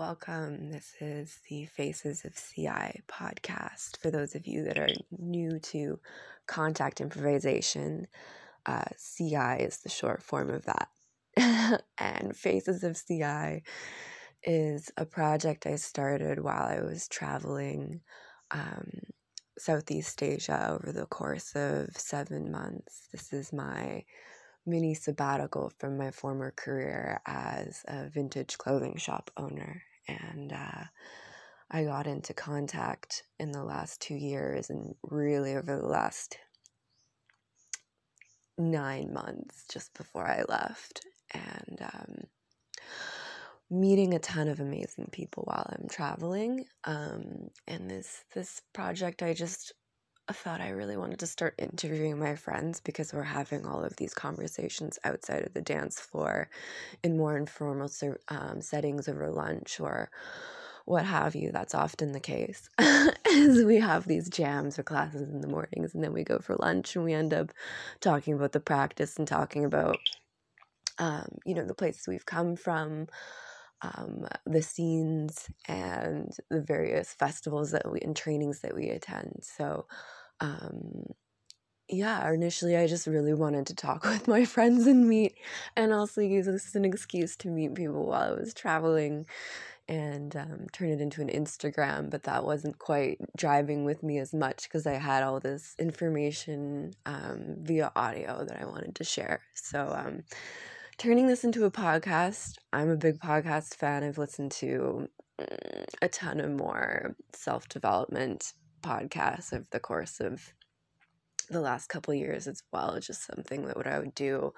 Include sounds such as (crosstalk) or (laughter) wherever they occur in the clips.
welcome. This is the Faces of CI podcast. For those of you that are new to contact improvisation, uh, CI is the short form of that. (laughs) and Faces of CI is a project I started while I was traveling um, Southeast Asia over the course of seven months. This is my mini sabbatical from my former career as a vintage clothing shop owner. And uh, I got into contact in the last two years and really over the last nine months just before I left. And um, meeting a ton of amazing people while I'm traveling. Um, and this this project I just thought I really wanted to start interviewing my friends because we're having all of these conversations outside of the dance floor in more informal um, settings over lunch or what have you. That's often the case. (laughs) As we have these jams or classes in the mornings and then we go for lunch and we end up talking about the practice and talking about, um, you know, the places we've come from. Um, the scenes and the various festivals that we and trainings that we attend. So um, yeah, initially I just really wanted to talk (laughs) with my friends and meet, and also use this as an excuse to meet people while I was traveling and um, turn it into an Instagram. But that wasn't quite driving with me as much because I had all this information um, via audio that I wanted to share. So, um, turning this into a podcast, I'm a big podcast fan. I've listened to mm, a ton of more self development podcasts over the course of the last couple years as well. Just something that what I would do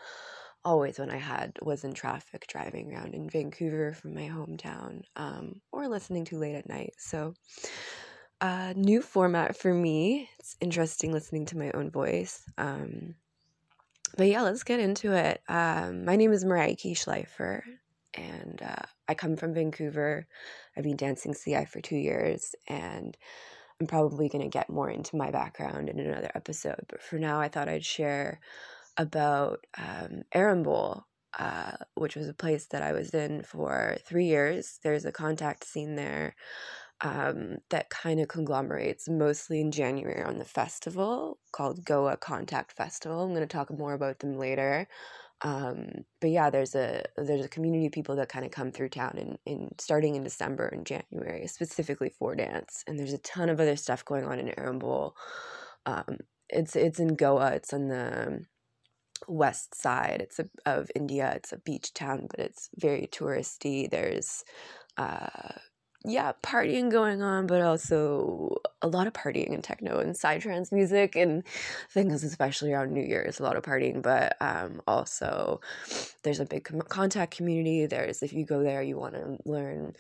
always when I had was in traffic driving around in Vancouver from my hometown um, or listening to late at night. So uh, new format for me. It's interesting listening to my own voice. Um, but yeah, let's get into it. Um, my name is Mariah Schleifer, and uh, I come from Vancouver. I've been dancing CI for two years, and I'm probably going to get more into my background in another episode. But for now, I thought I'd share about um, Arambol, uh, which was a place that I was in for three years. There's a contact scene there um, that kind of conglomerates mostly in January on the festival called Goa Contact Festival. I'm going to talk more about them later. Um, but yeah, there's a there's a community of people that kind of come through town in, in starting in December and January, specifically for dance. And there's a ton of other stuff going on in Arambol. Um, it's it's in Goa. It's on the west side. It's a, of India. It's a beach town, but it's very touristy. There's uh, yeah, partying going on, but also a lot of partying and techno and psytrance music and things, especially around New Year's, a lot of partying. But um, also, there's a big contact community. There's if you go there, you want to learn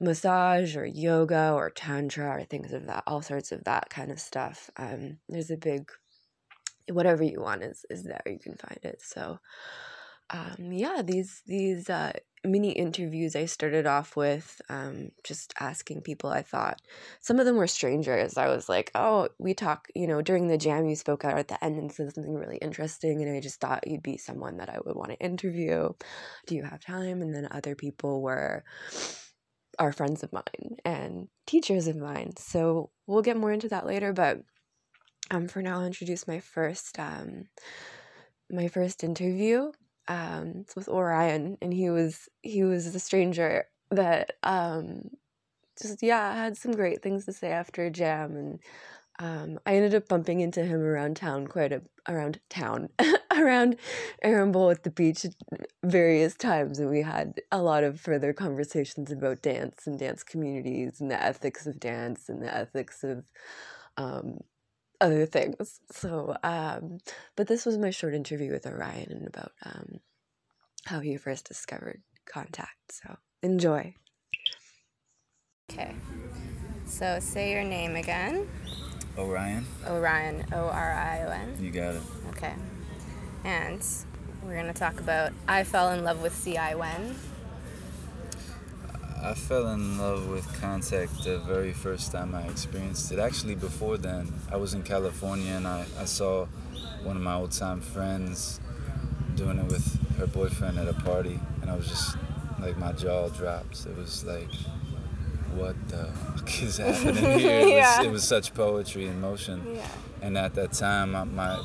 massage or yoga or tantra or things of that, all sorts of that kind of stuff. Um, there's a big whatever you want is is there. You can find it. So um, yeah, these these uh, mini interviews I started off with um, just asking people I thought some of them were strangers. I was like, oh, we talk, you know, during the jam you spoke out at the end and said something really interesting, and I just thought you'd be someone that I would want to interview. Do you have time? And then other people were are friends of mine and teachers of mine. So we'll get more into that later, but um, for now, I'll introduce my first um, my first interview um, it's with Orion, and he was he was the stranger that um, just yeah had some great things to say after a jam, and um, I ended up bumping into him around town quite a around town (laughs) around Arambol at the beach various times, and we had a lot of further conversations about dance and dance communities and the ethics of dance and the ethics of um, other things. So, um, but this was my short interview with Orion and about um, how he first discovered contact. So, enjoy. Okay. So, say your name again. Orion. Orion. O R I O N. You got it. Okay. And we're going to talk about I fell in love with CI when. I fell in love with contact the very first time I experienced it. Actually, before then, I was in California and I, I saw one of my old time friends doing it with her boyfriend at a party, and I was just like, my jaw dropped. It was like what the fuck (laughs) is happening here? It, Yeah. was, it was such poetry in motion. Yeah. And at that time, my, my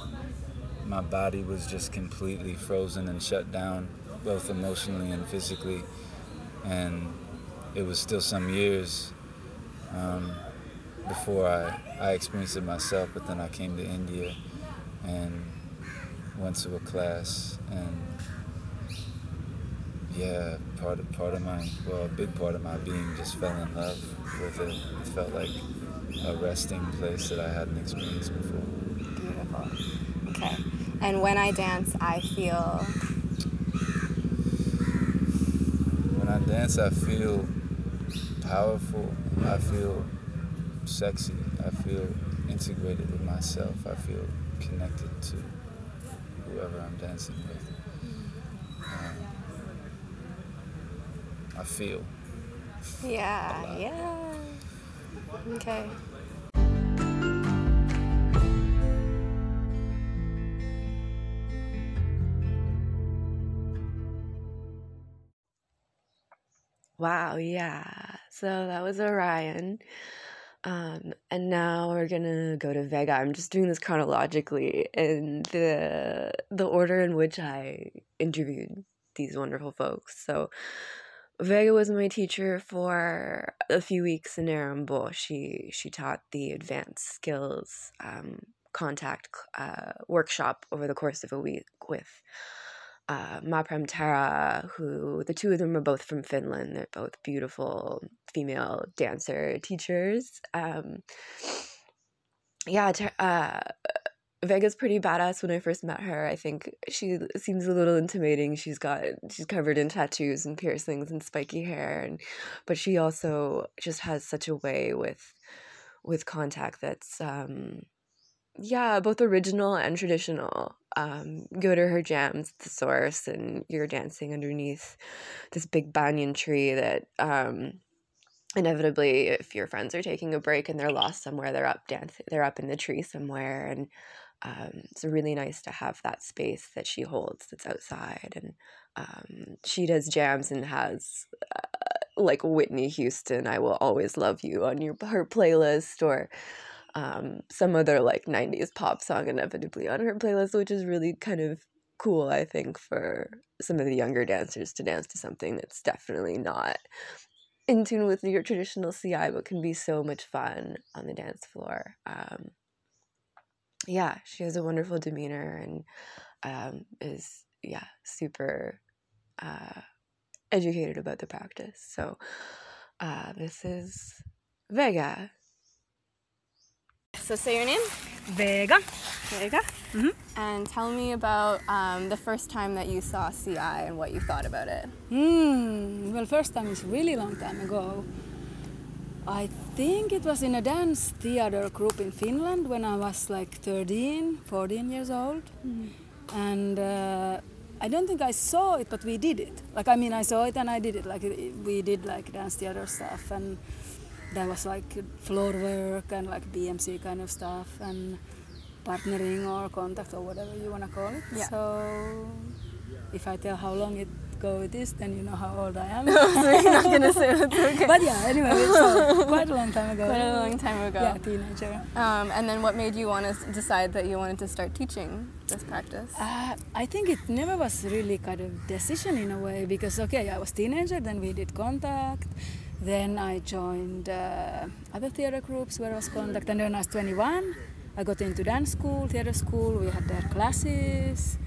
my body was just completely frozen and shut down, both emotionally and physically. And it was still some years um, before I, I experienced it myself. But then I came to India and went to a class and yeah, part of part of my well, a big part of my being just fell in love with it. It felt like a resting place that I hadn't experienced before. Beautiful. Okay. And when I dance, I feel When I dance, I feel powerful. I feel sexy. I feel integrated with myself. I feel connected to whoever I'm dancing with. Um, I feel. yeah, yeah. Okay. Wow, yeah. So that was Orion. Um, and now we're gonna go to Vega. I'm just doing this chronologically in the the order in which I interviewed these wonderful folks. So Vega was my teacher for a few weeks in Arambol. She she taught the advanced skills um, contact uh, workshop over the course of a week with uh, Maprem Tara, who the two of them are both from Finland. They're both beautiful female dancer teachers. Um, yeah, uh, Vega's pretty badass. When I first met her, I think she seems a little intimidating. She's got she's covered in tattoos and piercings and spiky hair, and but she also just has such a way with with contact that's um, yeah, both original and traditional. Um, go to her jams, the source, and you're dancing underneath this big banyan tree that um, inevitably, if your friends are taking a break and they're lost somewhere, they're up dancing, they're up in the tree somewhere, and um, it's really nice to have that space that she holds that's outside, and um, she does jams and has uh, like Whitney Houston, "I Will Always Love You" on your her playlist, or um, some other like 90s pop song inevitably on her playlist, which is really kind of cool, I think, for some of the younger dancers to dance to something that's definitely not in tune with your traditional CI, but can be so much fun on the dance floor. Um, yeah, she has a wonderful demeanor and um, is, yeah, super uh, educated about the practice. So uh, this is Vega. So say your name. Vega. Vega. And tell me about um, the first time that you saw CI and what you thought about it. Hmm. Well, first time is really long time ago. I think it was in a dance theater group in Finland when I was like 13, 14 years old. And uh, I don't think I saw it, but we did it. Like, I mean, I saw it and I did it. Like, we did like dance theater stuff. And there was like floor work and like BMC kind of stuff and partnering or contact or whatever you want to call it. Yeah. So if I tell how long it ago it is, then you know how old I am. (laughs) I'm not gonna say that's (laughs) okay. but yeah, anyway, it's (laughs) uh, quite a long time ago. Quite a long time ago. Yeah, teenager. Um, and then what made you want to decide that you wanted to start teaching this practice? Uh, I think it never was really kind of decision in a way because okay, I was teenager, then we did contact, then I joined uh, other theater groups where I was contact, and then I was 21, I got into dance school, theater school. We had their classes,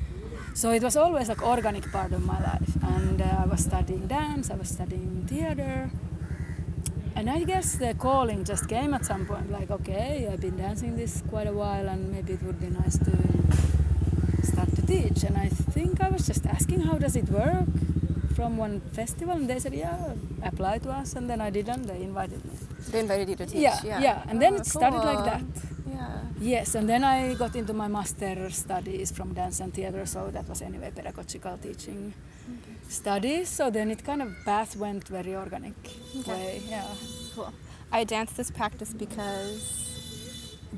so it was always like organic part of my life. And uh, I was studying dance, I was studying theater, and I guess the calling just came at some point. Like, okay, I've been dancing this quite a while, and maybe it would be nice to start to teach. And I think I was just asking, how does it work? From one festival, and they said, yeah, apply to us. And then I didn't. They invited me. They invited you to teach. Yeah, yeah. And then Oh, it started like that. Yeah. Yes, and then I got into my master studies from dance and theater, so that was anyway pedagogical teaching studies. So then it kind of path went very organic way, yeah. Cool. I danced this practice because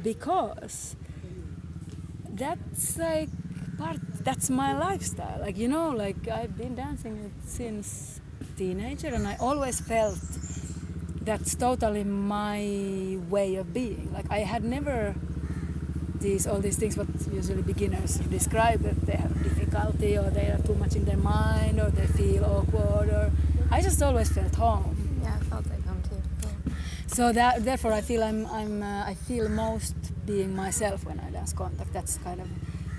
Because that's like part. That's my lifestyle. Like you know, like I've been dancing since teenager, and I always felt that's totally my way of being. Like I had never these all these things what usually beginners describe that they have difficulty or they are too much in their mind or they feel awkward or I just always felt home. Yeah, I felt like home too. So that therefore I feel I'm I'm uh, I feel most being myself when I dance contact. That's kind of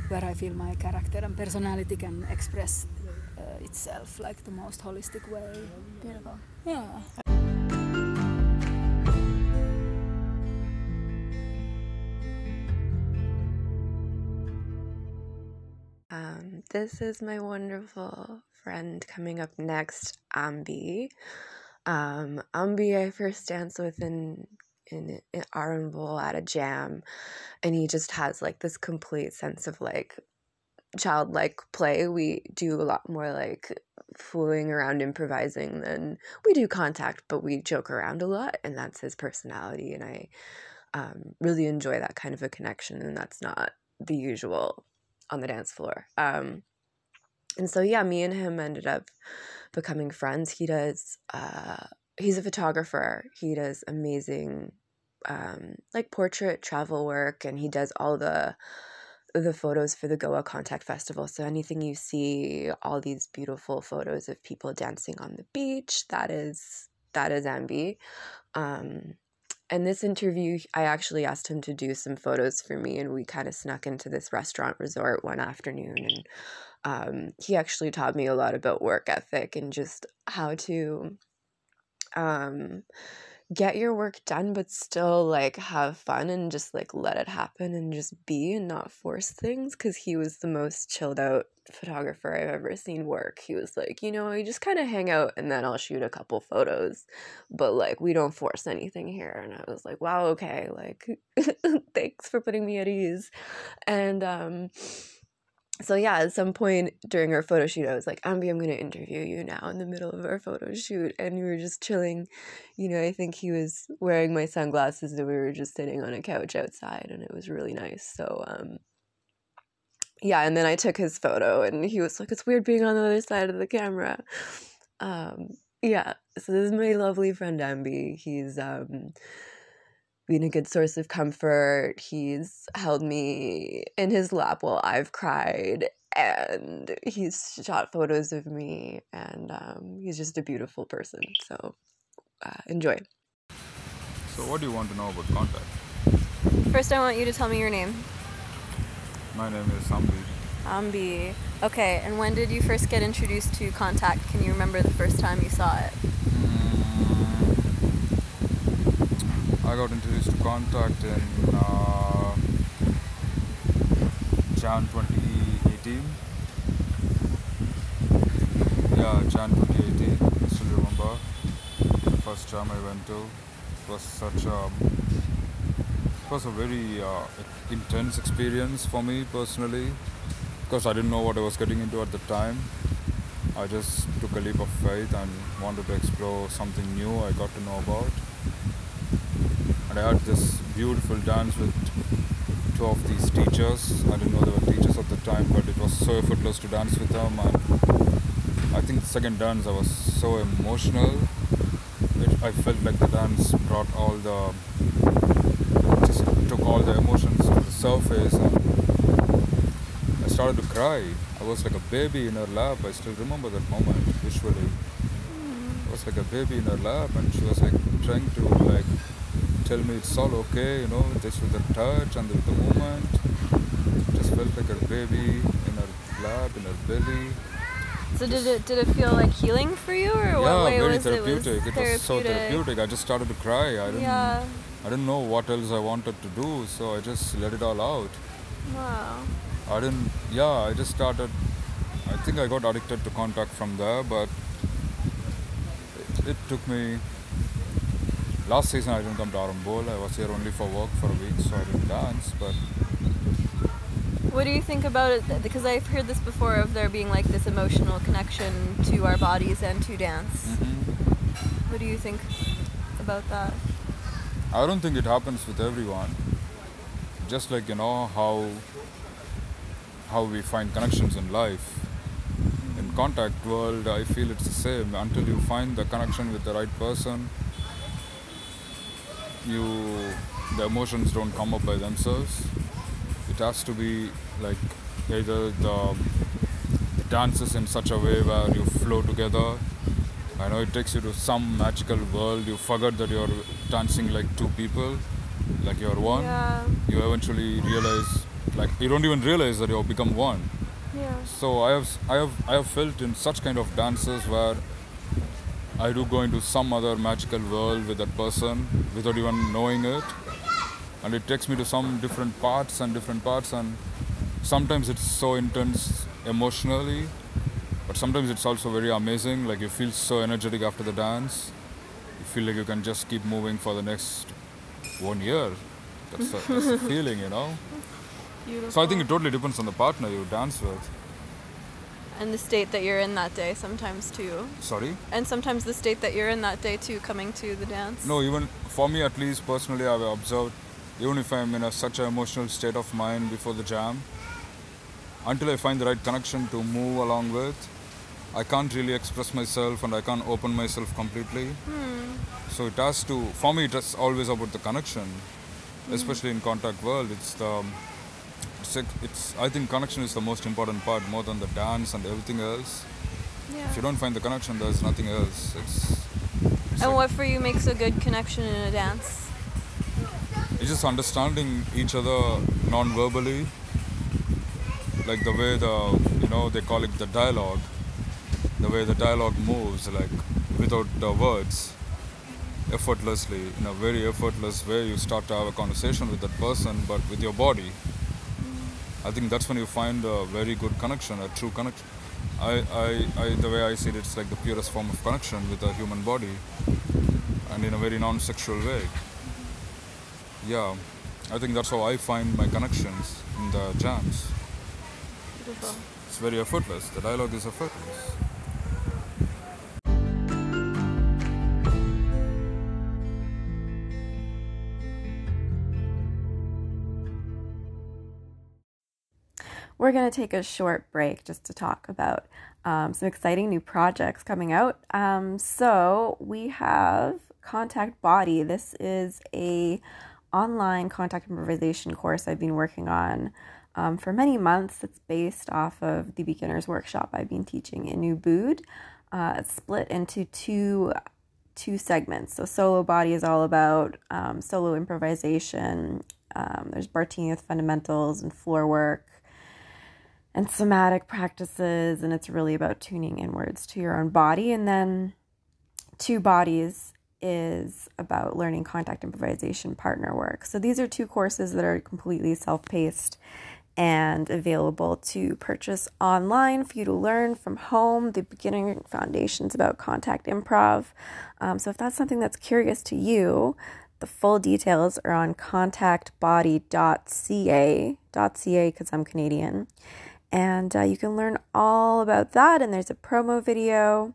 where I feel my character and personality can express uh, itself like the most holistic way. Beautiful. Yeah. Um, this is my wonderful friend coming up next, Ambi. Um, Ambi, I first danced with in in, in Arambol at a jam, and he just has like this complete sense of like childlike play. We do a lot more like fooling around, improvising than we do contact, but we joke around a lot, and that's his personality. And I um, really enjoy that kind of a connection, and that's not the usual on the dance floor. Um, and so yeah, me and him ended up becoming friends. He does uh, he's a photographer. He does amazing um, like portrait travel work, and he does all the the photos for the Goa Contact Festival. So anything you see, all these beautiful photos of people dancing on the beach, that is that is Ambi. Um, and this interview, I actually asked him to do some photos for me, and we kind of snuck into this restaurant resort one afternoon. And um, he actually taught me a lot about work ethic and just how to um, get your work done, but still like have fun and just like let it happen and just be and not force things. Because he was the most chilled out photographer I've ever seen work. He was like, you know, you just kind of hang out and then I'll shoot a couple photos, but like we don't force anything here. And I was like, wow, okay, like (laughs) thanks for putting me at ease. And um so yeah, at some point during our photo shoot, I was like, Ambi, I'm gonna interview you now in the middle of our photo shoot, and we were just chilling. You know, I think he was wearing my sunglasses, and we were just sitting on a couch outside, and it was really nice. So, um, yeah, and then I took his photo, and he was like, "It's weird being on the other side of the camera." Um, yeah, so this is my lovely friend Ambi. He's um been a good source of comfort. He's held me in his lap while I've cried, and he's shot photos of me, and um, he's just a beautiful person. So uh, enjoy. So, what do you want to know about contact? First, I want you to tell me your name. My name is Sambi. Ambi. Okay, and when did you first get introduced to contact? Can you remember the first time you saw it? I got introduced to contact in uh, Jan 2018. Yeah, Jan 2018. I still remember the first time I went to. It was such a it was a very uh, intense experience for me personally because I didn't know what I was getting into at the time. I just took a leap of faith and wanted to explore something new I got to know about. And I had this beautiful dance with two of these teachers. I didn't know they were teachers at the time, but it was so effortless to dance with them. And I think the second dance I was so emotional. It, I felt like the dance brought all the just took all the emotions to the surface and I started to cry. I was like a baby in her lap. I still remember that moment visually. Was like a baby in her lap and she was like trying to like tell me it's all okay, you know, just with the touch and with the movement. Just felt like a baby in her lap, in her belly. So did it did it feel like healing for you, or yeah, what way very was therapeutic. it? Was was so therapeutic. I just started to cry. I didn't Yeah. I didn't know what else I wanted to do, so I just let it all out. Wow. I didn't. Yeah, I just started. I think I got addicted to contact from there, but it, took me. Last season I didn't come to Arambol. I was here only for work for a week, so I didn't dance. But What do you think about it? Because I've heard this before of there being like this emotional connection to our bodies and to dance. mhm. What do you think about that? I don't think it happens with everyone. Just like you know how how we find connections in life. Contact world, I feel it's the same. Until you find the connection with the right person, you the emotions don't come up by themselves. It has to be like either the it dances in such a way where you flow together. I know it takes you to some magical world. You forget that you're dancing like two people, like you're one. Yeah. You eventually realize, like you don't even realize that you've become one. Yeah. So I have I have I have felt in such kind of dances where I do go into some other magical world with that person without even knowing it, and it takes me to some different parts and different parts, and sometimes it's so intense emotionally, but sometimes it's also very amazing. Like you feel so energetic after the dance, you feel like you can just keep moving for the next one year. That's a, that's the (laughs) feeling, you know. Beautiful. So I think it totally depends on the partner you dance with. and the state that you're in that day sometimes too. Sorry. And sometimes the state that you're in that day too coming to the dance. No, even for me at least personally, I've observed, even if I'm in a, such an emotional state of mind before the jam, until I find the right connection to move along with, I can't really express myself and I can't open myself completely. Hmm. So it has to, for me, it's always about the connection, especially in contact world. It's the, it's, it's, I think connection is the most important part more than the dance and everything else. Yeah. If you don't find the connection, there's nothing else. It's, it's And like- what for you makes a good connection in a dance? it's just understanding each other non-verbally like the way the you know they call it the dialogue the way the dialogue moves like without the words effortlessly in a very effortless way you start to have a conversation with that person but with your body i think that's when you find a very good connection a true connection. I, I, I the way i see it it's like the purest form of connection with a human body and in a very non-sexual way. Yeah i think that's how i find my connections in the jams. Beautiful. it's very effortless. The dialogue is effortless We're going to take a short break just to talk about um, some exciting new projects coming out. Um, so we have Contact Body. This is a online contact improvisation course I've been working on um, for many months. It's based off of the beginner's workshop I've been teaching in Ubud. Uh, it's split into two two segments. So solo body is all about um, solo improvisation. Um, there's Bartini with fundamentals and floor work and somatic practices, and it's really about tuning inwards to your own body. And then two bodies is about learning contact improvisation partner work. So these are two courses that are completely self paced and available to purchase online for you to learn from home the beginning foundations about contact improv. Um, so if that's something that's curious to you, the full details are on contactbody.ca, .ca because I'm Canadian. And uh, you can learn all about that. And there's a promo video.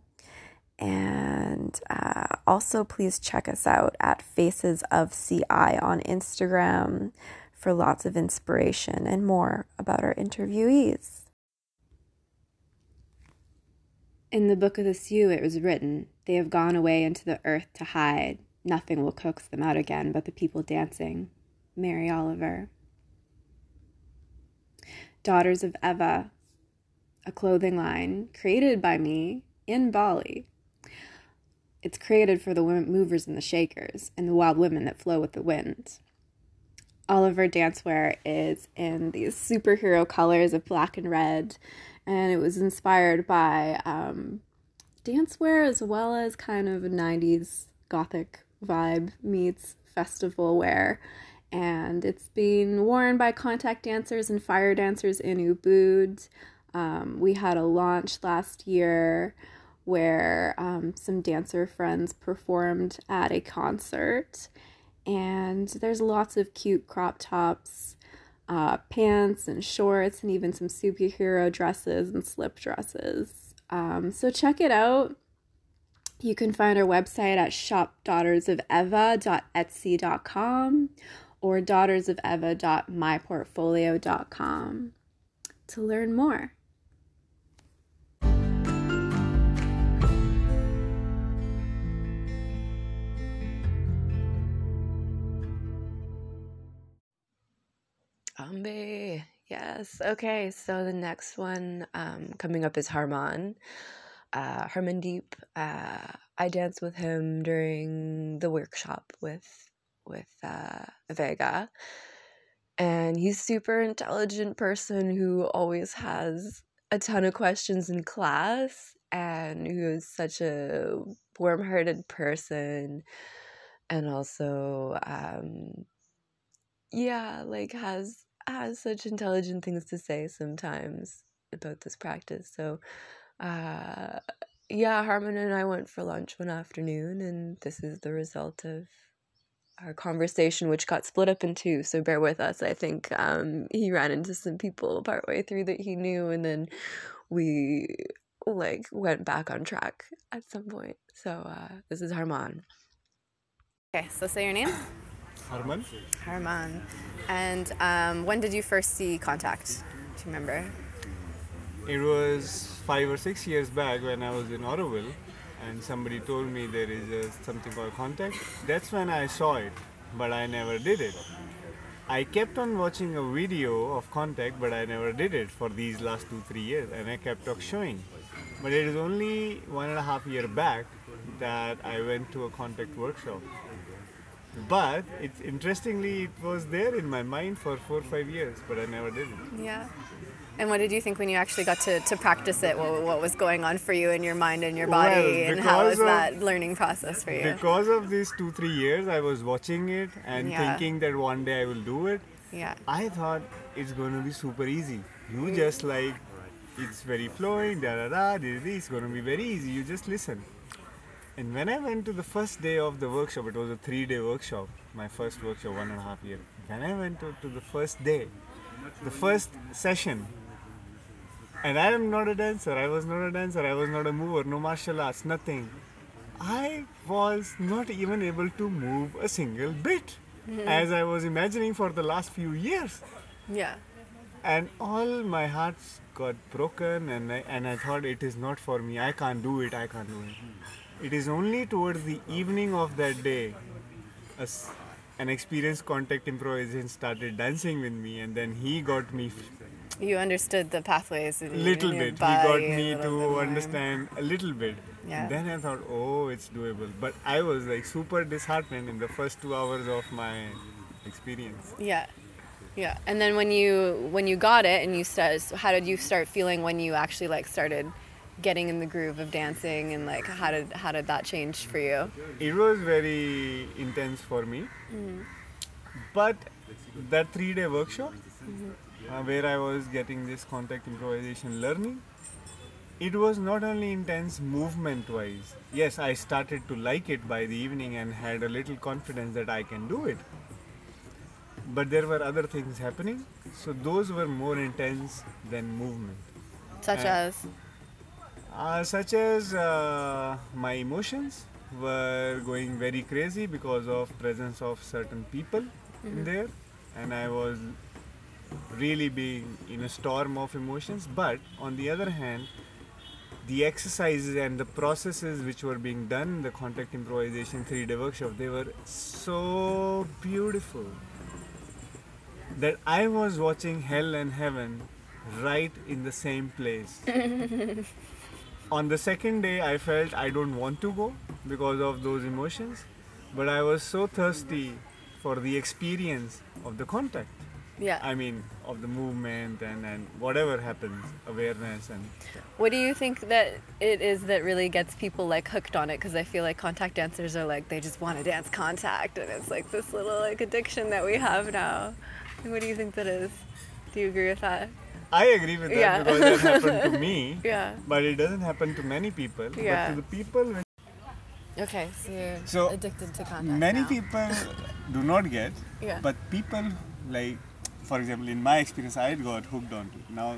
And uh, also, please check us out at Faces of CI on Instagram for lots of inspiration and more about our interviewees. In the book of the Sioux, it was written, They have gone away into the earth to hide. Nothing will coax them out again but the people dancing. Mary Oliver. Daughters of Eva, a clothing line created by me in Bali. It's created for the women movers and the shakers and the wild women that flow with the wind. All of our dancewear is in these superhero colors of black and red, and it was inspired by um, dancewear as well as kind of a 90s gothic vibe meets festival wear. And it's being worn by contact dancers and fire dancers in Ubud. Um, we had a launch last year where um, some dancer friends performed at a concert. And there's lots of cute crop tops, uh, pants, and shorts, and even some superhero dresses and slip dresses. Um, so check it out. You can find our website at shopdaughtersofeva.etsy.com or daughtersofeva.myportfolio.com to learn more. Ambe. Yes. Okay. So the next one um, coming up is Harman. Uh, Harman Deep. Uh, I danced with him during the workshop with with uh, Vega, and he's super intelligent person who always has a ton of questions in class, and who is such a warm-hearted person, and also um, yeah, like has has such intelligent things to say sometimes about this practice. So, uh, yeah, Harman and I went for lunch one afternoon, and this is the result of our conversation, which got split up in two. So bear with us. I think um, he ran into some people partway through that he knew, and then we like went back on track at some point. So uh, this is Harman. Okay, so say your name. Harman. Harman. And um, when did you first see Contact? Do you remember? It was five or six years back when I was in Auroville and somebody told me there is a, something called Contact. That's when I saw it, but I never did it. I kept on watching a video of Contact, but I never did it for these last two, three years, and I kept on showing. But it is only one and a half year back that I went to a Contact workshop. But it's interestingly, it was there in my mind for four five years, but I never did it. Yeah. And what did you think when you actually got to, to practice it? What, what was going on for you in your mind and your body? Well, and how was of- that learning process for you? Because of these two, three years, I was watching it and Yeah. thinking that one day I will do it. Yeah. I thought it's going to be super easy. You mm. just like, it's very flowing, da da da, da, da, it's going to be very easy. You just listen. And when I went to the first day of the workshop, it was a three day workshop, my first workshop, one and a half year. When I went to, to the first day, the first session, and I am not a dancer, I was not a dancer, I was not a mover, no martial arts, nothing. I was not even able to move a single bit hmm. as I was imagining for the last few years. Yeah. And all my hearts got broken, and I, and I thought it is not for me. I can't do it. I can't do it. It is only towards the evening of that day, a an experienced contact improvisation started dancing with me, and then he got me You understood the pathways in, little bit. He got me to understand a little bit. Yeah. Then I thought, oh, it's doable. But I was like super disheartened in the first two hours of my experience. Yeah. Yeah. And then when you when you got it and you started, how did you start feeling when you actually like started getting in the groove of dancing and like how did how did that change for you? It was very intense for me. Mm-hmm. But that three day workshop, mm-hmm. Uh, where I was getting this contact improvisation learning, it was not only intense movement wise. Yes, I started to like it by the evening and had a little confidence that I can do it. But there were other things happening, so those were more intense than movement. Such Uh, as Uh, such as uh, my emotions were going very crazy because of presence of certain people in there and i was really being in a storm of emotions but on the other hand the exercises and the processes which were being done the contact improvisation 3-day workshop they were so beautiful that i was watching hell and heaven right in the same place. (laughs) On the second day i felt i don't want to go because of those emotions but i was so thirsty for the experience of the contact yeah. i mean of the movement and, and whatever happens awareness and What do you think that it is that really gets people like hooked on it? Because I feel like contact dancers are like they just want to dance contact, and it's like this little like addiction that we have now. What do you think that is? Do you agree with that? i agree with that Yeah. because that happened to me (laughs) Yeah. but it doesn't happen to many people Yeah. but to the people Okay, so you're So, addicted to contact. many now. people do not get Yeah. but people like for example in my experience i got hooked on it. Now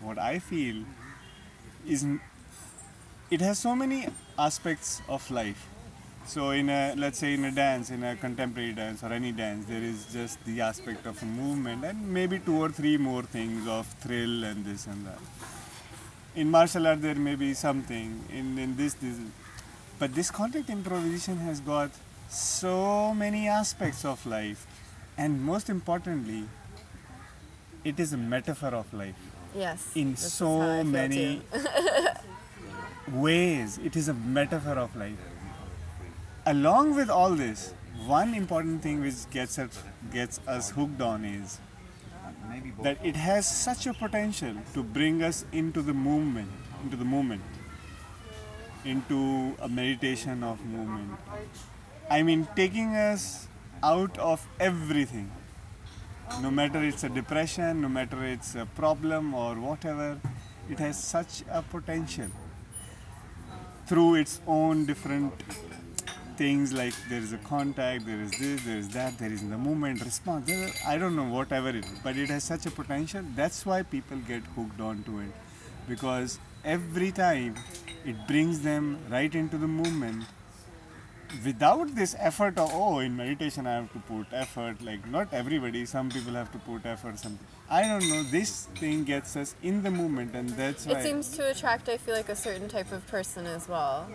what i feel is it has so many aspects of life. So in a let's say in a dance in a contemporary dance or any dance there is just the aspect of movement and maybe two or three more things of thrill and this and that. In martial art there may be something. In, in this this but this contact improvisation has got so many aspects of life. And most importantly it is a metaphor of life. Yes. In so how I feel many (laughs) ways, it is a metaphor of life. Along with all this, one important thing which gets us, gets us hooked on is that it has such a potential to bring us into the movement, into the moment, into a meditation of movement. I mean, taking us out of everything, no matter it's a depression, no matter it's a problem or whatever, it has such a potential through its own different things like there is a contact, there is this, there is that, there is the movement, response. Are- I don't know, whatever it is, but it has such a potential. That's why people get hooked onto it because every time it brings them right into the movement without this effort of oh in meditation i have to put effort like not everybody some people have to put effort something i don't know this thing gets us in the moment and that's why It seems to attract, I feel like, a certain type of person as well.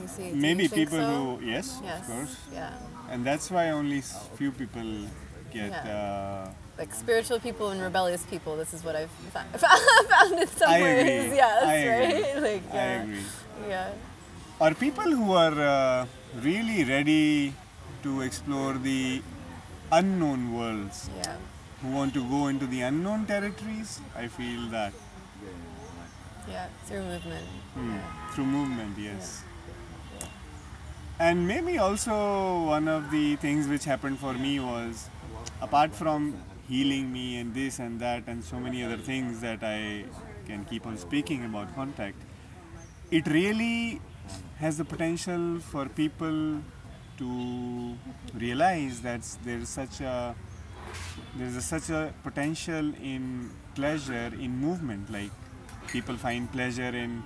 You see, maybe people so? who yes, Yes. of course Yeah. and that's why only few people get Yeah. uh, Like spiritual people and rebellious people. This is what I've found, (laughs) found in some I ways. agree. Yes, I agree. right? Like, i agree Yeah. Or people who are uh, really ready to explore the unknown worlds Yeah. who want to go into the unknown territories i feel that Yeah. Through movement. Hmm, through movement yes and maybe also one of the things which happened for me was apart from healing me and this and that and so many other things that i can keep on speaking about contact it really has the potential for people to realize that there's such a there's a, such a potential in pleasure in movement. Like people find pleasure in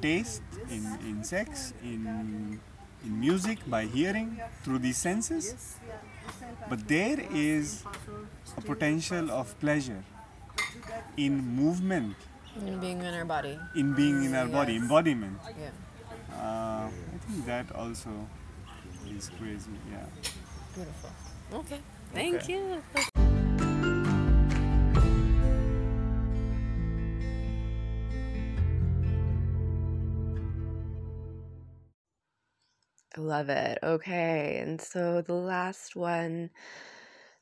taste in, in sex in in music by hearing through these senses. But there is a potential of pleasure in movement. In being in our body. in being in our body embodiment. Yeah. Uh, i think that also is crazy yeah Beautiful. Okay. Thank Okay. you. I love it. Okay. And so the last one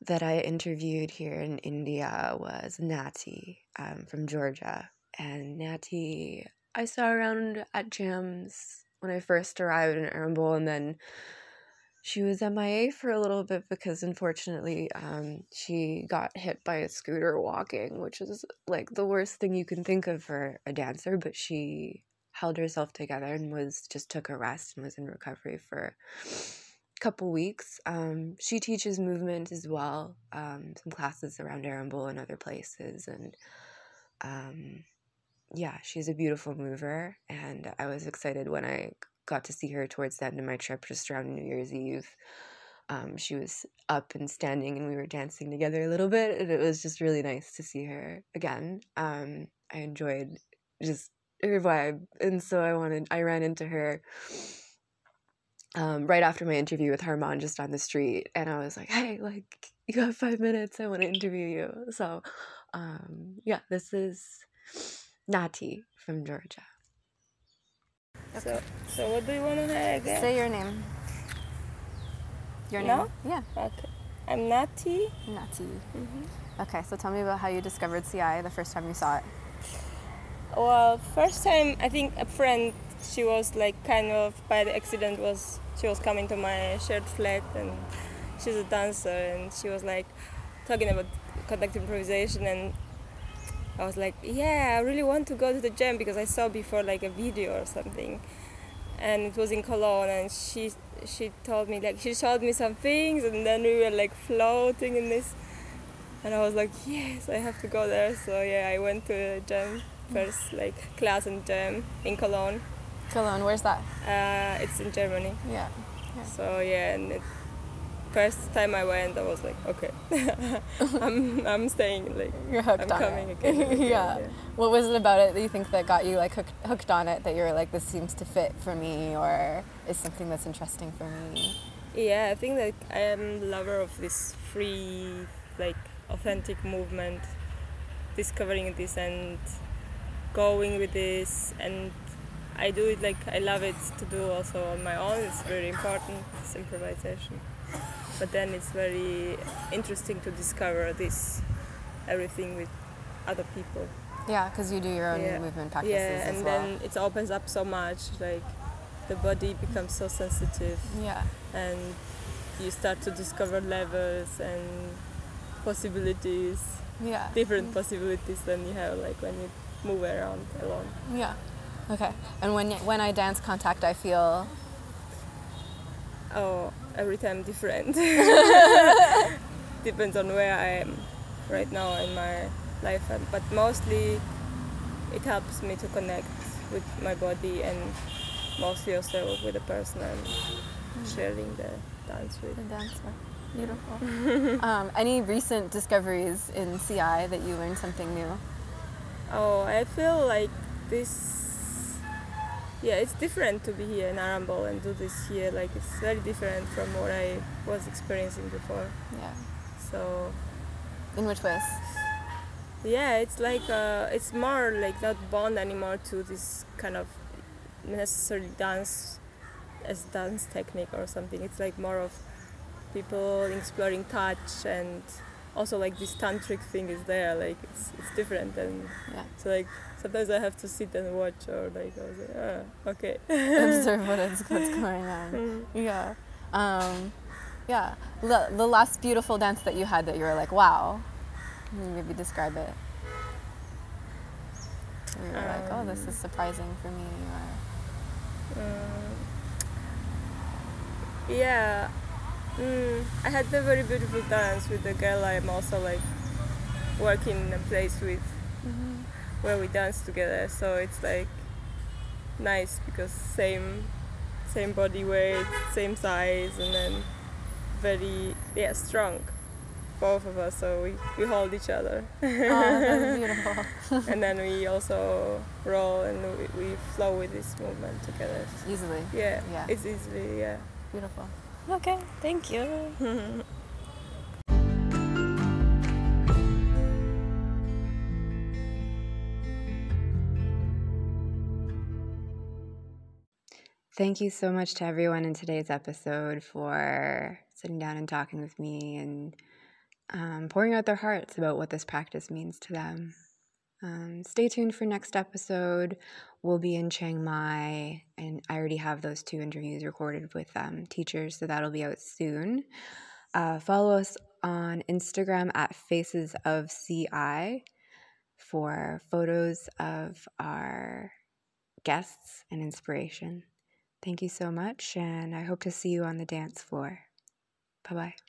that I interviewed here in India was Nati um, from Georgia. And Nati, I saw around at jams when I first arrived in Arambol, and then she was MIA for a little bit because unfortunately um, she got hit by a scooter walking, which is like the worst thing you can think of for a dancer, but she held herself together and was just took a rest and was in recovery for a couple weeks. Um, she teaches movement as well, um, some classes around Arambol and other places, and um, yeah, she's a beautiful mover. And I was excited when I got to see her towards the end of my trip, just around New Year's Eve. Um, she was up and standing, and we were dancing together a little bit, and it was just really nice to see her again. Um, I enjoyed just her vibe and so i wanted i ran into her um, right after my interview with Harman just on the street and i was like hey like you have five minutes i want to interview you so um, yeah this is nati from georgia So, so what do you want to say again? Say your name. Your name? No? Yeah. Okay. I'm Nati. Nati. Mm-hmm. Okay, so tell me about how you discovered CI the first time you saw it. Well, first time I think a friend, she was like kind of by the accident was she was coming to my shared flat and she's a dancer and she was like talking about contact improvisation and I was like, yeah, I really want to go to the gym because I saw before like a video or something, and it was in Cologne and she she told me like she showed me some things and then we were like floating in this, and I was like, yes, I have to go there. So yeah, I went to the gym first like class and jam in Cologne. Cologne, where's that? Uh, it's in Germany. Yeah. So yeah, and it, first time I went, I was like, okay, (laughs) I'm I'm staying. Like (laughs) You're hooked I'm on coming it. again. again, (laughs) yeah. What was it about it that you think that got you like hooked, hooked on it? That you're like, this seems to fit for me, or is something that's interesting for me? Yeah, I think that I am a lover of this free, like authentic movement, discovering this and going with this and I do it like I love it to do also on my own. It's very important, this improvisation. But then it's very interesting to discover this everything with other people. Yeah, because you do your own Yeah. movement practices yeah, and well. then it opens up so much. Like the body becomes so sensitive, yeah. and you start to discover levels and possibilities, Yeah. different possibilities than you have like when you move around alone. Yeah. Okay. And when when I dance contact, I feel Oh, every time different. (laughs) (laughs) Depends on where I am right now in my life, but mostly it helps me to connect with my body and mostly also with the person I'm sharing the dance with. the dancer. Beautiful. (laughs) um, any recent discoveries in CI that you learned something new? Oh, I feel like this. Yeah, it's different to be here in Arambol and do this here. Like it's very different from what I was experiencing before. Yeah. So In which ways? Yeah, it's like uh, it's more like not bound anymore to this kind of necessarily dance as dance technique or something. It's like more of people exploring touch and also like this tantric thing is there. Like it's it's different and Yeah. so like sometimes I have to sit and watch or like I was like ah okay. (laughs) Observe (laughs) what is what's going on. Yeah. Um, yeah. The, the last beautiful dance that you had that you were like, wow. Maybe describe it? You were like, oh, this is surprising for me. Or, Um, yeah, mm, I had a very beautiful dance with the girl I'm also like working in a place with where we dance together. So it's like nice because same same body weight, same size, and then very yeah strong, both of us. So we, we hold each other, oh, that's (laughs) beautiful. and then we also roll and we, we flow with this movement together. Easily. Yeah, Yeah. it's easily yeah. Beautiful. Okay, thank you. Thank you so much to everyone in today's episode for sitting down and talking with me and um, pouring out their hearts about what this practice means to them. Um, stay tuned for next episode. We'll be in Chiang Mai, and I already have those two interviews recorded with um, teachers, so that'll be out soon. Uh, follow us on Instagram at Faces of CI for photos of our guests and inspiration. Thank you so much, and I hope to see you on the dance floor. Bye bye.